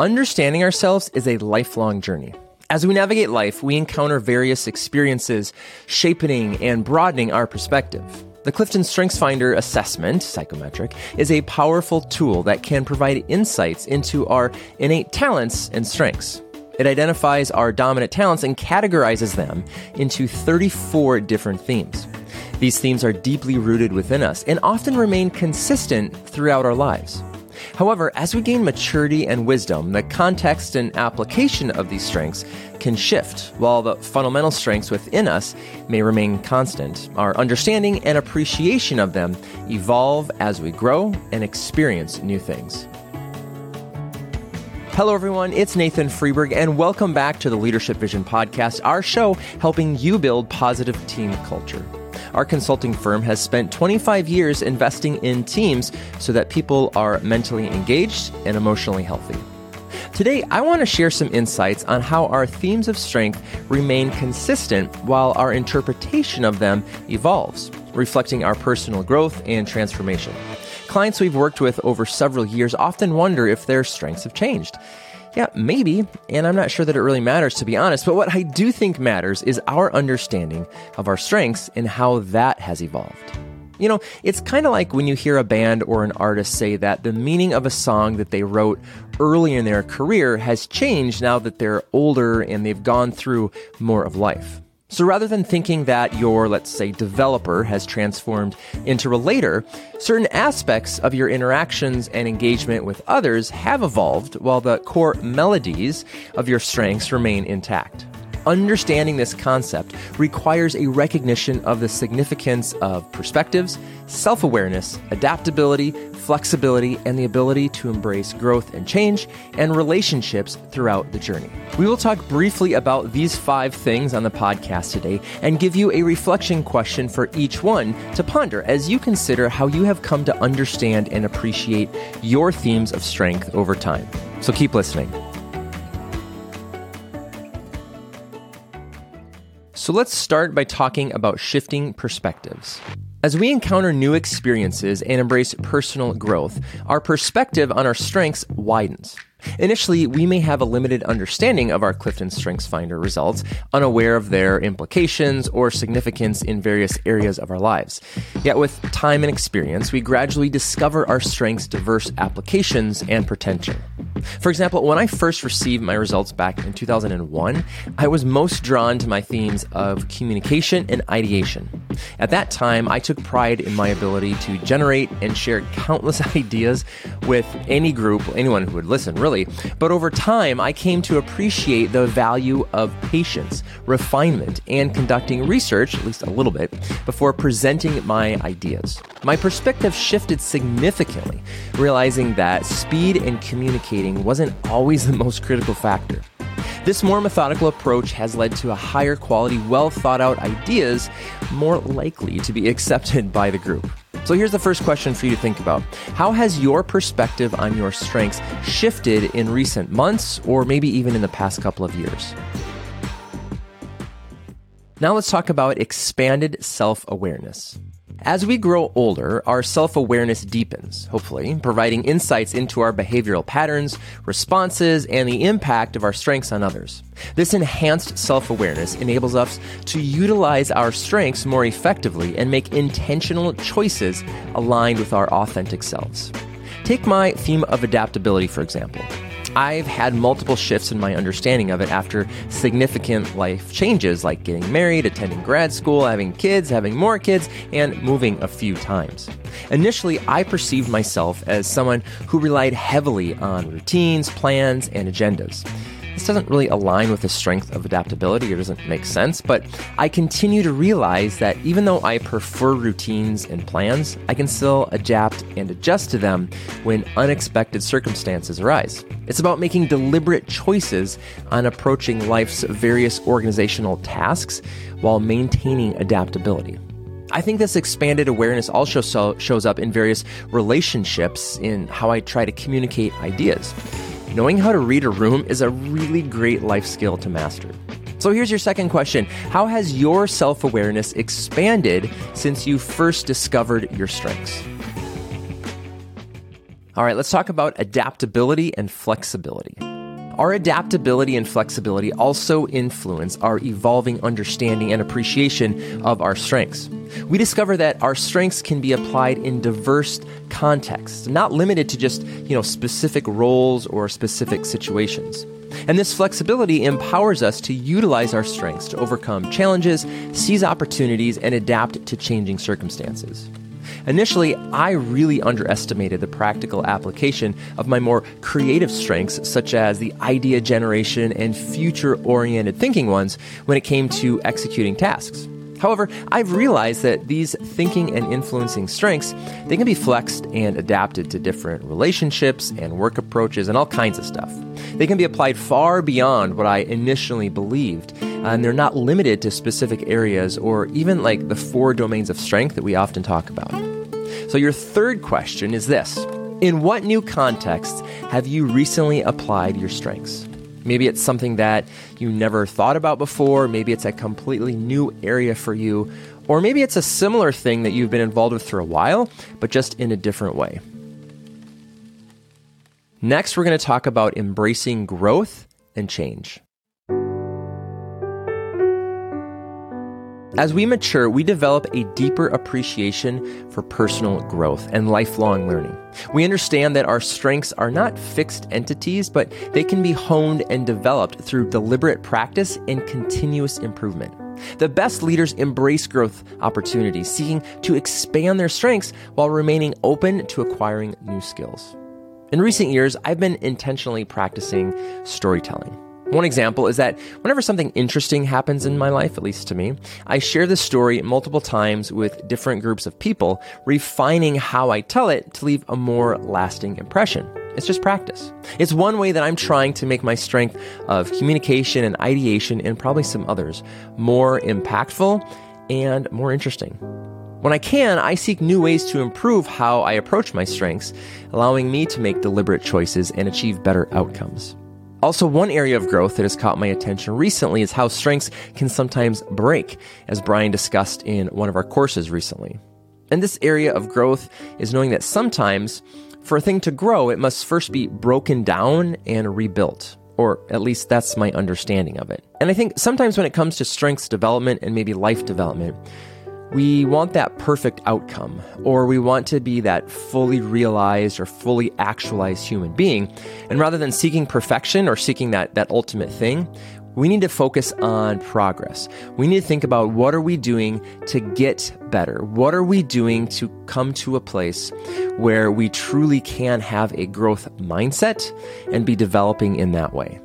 Understanding ourselves is a lifelong journey. As we navigate life, we encounter various experiences, shaping and broadening our perspective. The Clifton StrengthsFinder assessment, psychometric, is a powerful tool that can provide insights into our innate talents and strengths. It identifies our dominant talents and categorizes them into 34 different themes. These themes are deeply rooted within us and often remain consistent throughout our lives. However, as we gain maturity and wisdom, the context and application of these strengths can shift, while the fundamental strengths within us may remain constant. Our understanding and appreciation of them evolve as we grow and experience new things. Hello, everyone. It's Nathan Freeburg, and welcome back to the Leadership Vision Podcast, our show helping you build positive team culture. Our consulting firm has spent 25 years investing in teams so that people are mentally engaged and emotionally healthy. Today, I want to share some insights on how our themes of strength remain consistent while our interpretation of them evolves, reflecting our personal growth and transformation. Clients we've worked with over several years often wonder if their strengths have changed. Yeah, maybe, and I'm not sure that it really matters to be honest, but what I do think matters is our understanding of our strengths and how that has evolved. You know, it's kind of like when you hear a band or an artist say that the meaning of a song that they wrote early in their career has changed now that they're older and they've gone through more of life. So rather than thinking that your, let's say, developer has transformed into relator, certain aspects of your interactions and engagement with others have evolved while the core melodies of your strengths remain intact. Understanding this concept requires a recognition of the significance of perspectives, self awareness, adaptability, flexibility, and the ability to embrace growth and change and relationships throughout the journey. We will talk briefly about these five things on the podcast today and give you a reflection question for each one to ponder as you consider how you have come to understand and appreciate your themes of strength over time. So keep listening. So let's start by talking about shifting perspectives. As we encounter new experiences and embrace personal growth, our perspective on our strengths widens. Initially, we may have a limited understanding of our Clifton Strengths Finder results, unaware of their implications or significance in various areas of our lives. Yet, with time and experience, we gradually discover our strengths' diverse applications and potential. For example, when I first received my results back in 2001, I was most drawn to my themes of communication and ideation. At that time, I took pride in my ability to generate and share countless ideas with any group, anyone who would listen, really but over time, I came to appreciate the value of patience, refinement, and conducting research, at least a little bit, before presenting my ideas. My perspective shifted significantly, realizing that speed and communicating wasn't always the most critical factor. This more methodical approach has led to a higher quality, well thought out ideas more likely to be accepted by the group. So here's the first question for you to think about How has your perspective on your strengths shifted in recent months or maybe even in the past couple of years? Now let's talk about expanded self awareness. As we grow older, our self awareness deepens, hopefully, providing insights into our behavioral patterns, responses, and the impact of our strengths on others. This enhanced self awareness enables us to utilize our strengths more effectively and make intentional choices aligned with our authentic selves. Take my theme of adaptability, for example. I've had multiple shifts in my understanding of it after significant life changes like getting married, attending grad school, having kids, having more kids, and moving a few times. Initially, I perceived myself as someone who relied heavily on routines, plans, and agendas. This doesn't really align with the strength of adaptability or doesn't make sense, but I continue to realize that even though I prefer routines and plans, I can still adapt and adjust to them when unexpected circumstances arise. It's about making deliberate choices on approaching life's various organizational tasks while maintaining adaptability. I think this expanded awareness also so, shows up in various relationships in how I try to communicate ideas. Knowing how to read a room is a really great life skill to master. So here's your second question How has your self awareness expanded since you first discovered your strengths? All right, let's talk about adaptability and flexibility. Our adaptability and flexibility also influence our evolving understanding and appreciation of our strengths. We discover that our strengths can be applied in diverse contexts, not limited to just, you know, specific roles or specific situations. And this flexibility empowers us to utilize our strengths to overcome challenges, seize opportunities, and adapt to changing circumstances. Initially, I really underestimated the practical application of my more creative strengths, such as the idea generation and future oriented thinking ones, when it came to executing tasks. However, I've realized that these thinking and influencing strengths, they can be flexed and adapted to different relationships and work approaches and all kinds of stuff. They can be applied far beyond what I initially believed, and they're not limited to specific areas or even like the four domains of strength that we often talk about. So, your third question is this In what new contexts have you recently applied your strengths? Maybe it's something that you never thought about before. Maybe it's a completely new area for you. Or maybe it's a similar thing that you've been involved with for a while, but just in a different way. Next, we're going to talk about embracing growth and change. As we mature, we develop a deeper appreciation for personal growth and lifelong learning. We understand that our strengths are not fixed entities, but they can be honed and developed through deliberate practice and continuous improvement. The best leaders embrace growth opportunities, seeking to expand their strengths while remaining open to acquiring new skills. In recent years, I've been intentionally practicing storytelling. One example is that whenever something interesting happens in my life, at least to me, I share the story multiple times with different groups of people, refining how I tell it to leave a more lasting impression. It's just practice. It's one way that I'm trying to make my strength of communication and ideation, and probably some others, more impactful and more interesting. When I can, I seek new ways to improve how I approach my strengths, allowing me to make deliberate choices and achieve better outcomes. Also, one area of growth that has caught my attention recently is how strengths can sometimes break, as Brian discussed in one of our courses recently. And this area of growth is knowing that sometimes, for a thing to grow, it must first be broken down and rebuilt. Or at least that's my understanding of it. And I think sometimes when it comes to strengths development and maybe life development, we want that perfect outcome, or we want to be that fully realized or fully actualized human being. And rather than seeking perfection or seeking that, that ultimate thing, we need to focus on progress. We need to think about what are we doing to get better? What are we doing to come to a place where we truly can have a growth mindset and be developing in that way?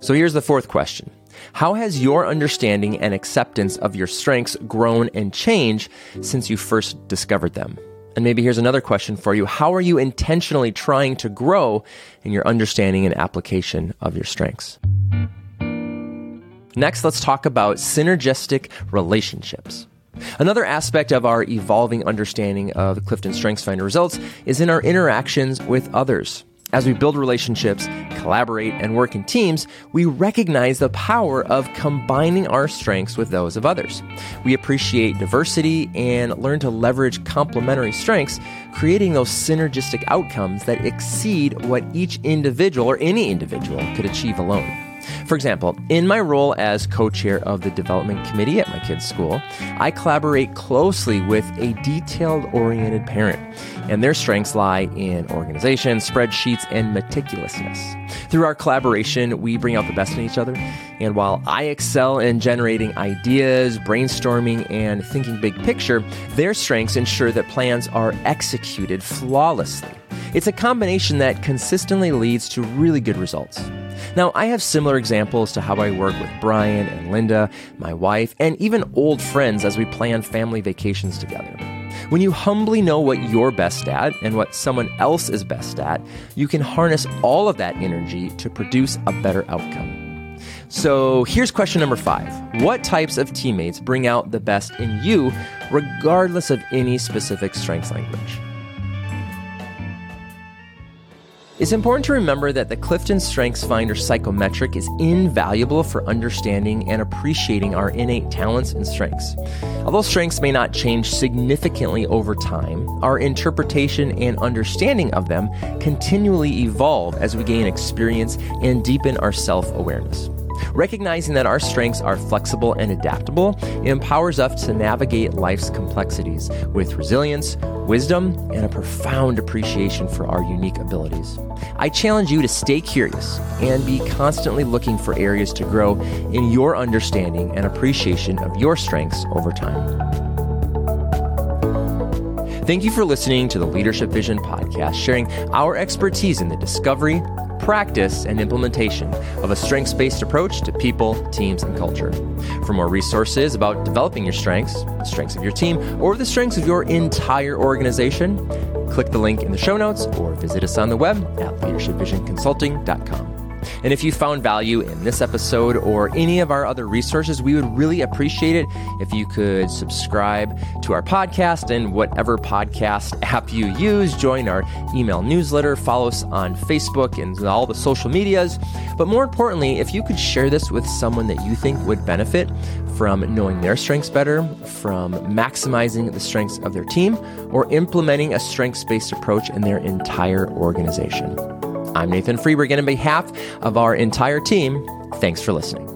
So here's the fourth question. How has your understanding and acceptance of your strengths grown and changed since you first discovered them? And maybe here's another question for you. How are you intentionally trying to grow in your understanding and application of your strengths? Next, let's talk about synergistic relationships. Another aspect of our evolving understanding of Clifton StrengthsFinder results is in our interactions with others. As we build relationships, collaborate, and work in teams, we recognize the power of combining our strengths with those of others. We appreciate diversity and learn to leverage complementary strengths, creating those synergistic outcomes that exceed what each individual or any individual could achieve alone. For example, in my role as co chair of the development committee at my kids' school, I collaborate closely with a detailed oriented parent, and their strengths lie in organization, spreadsheets, and meticulousness. Through our collaboration, we bring out the best in each other, and while I excel in generating ideas, brainstorming, and thinking big picture, their strengths ensure that plans are executed flawlessly. It's a combination that consistently leads to really good results. Now, I have similar examples to how I work with Brian and Linda, my wife, and even old friends as we plan family vacations together. When you humbly know what you're best at and what someone else is best at, you can harness all of that energy to produce a better outcome. So here's question number five What types of teammates bring out the best in you, regardless of any specific strengths language? It's important to remember that the Clifton Strengths Finder psychometric is invaluable for understanding and appreciating our innate talents and strengths. Although strengths may not change significantly over time, our interpretation and understanding of them continually evolve as we gain experience and deepen our self awareness. Recognizing that our strengths are flexible and adaptable empowers us to navigate life's complexities with resilience, wisdom, and a profound appreciation for our unique abilities. I challenge you to stay curious and be constantly looking for areas to grow in your understanding and appreciation of your strengths over time. Thank you for listening to the Leadership Vision podcast, sharing our expertise in the discovery, practice, and implementation of a strengths based approach to people, teams, and culture. For more resources about developing your strengths, the strengths of your team, or the strengths of your entire organization, click the link in the show notes or visit us on the web at leadershipvisionconsulting.com. And if you found value in this episode or any of our other resources, we would really appreciate it if you could subscribe to our podcast and whatever podcast app you use. Join our email newsletter, follow us on Facebook and all the social medias. But more importantly, if you could share this with someone that you think would benefit from knowing their strengths better, from maximizing the strengths of their team, or implementing a strengths based approach in their entire organization. I'm Nathan Freeburg, and on behalf of our entire team, thanks for listening.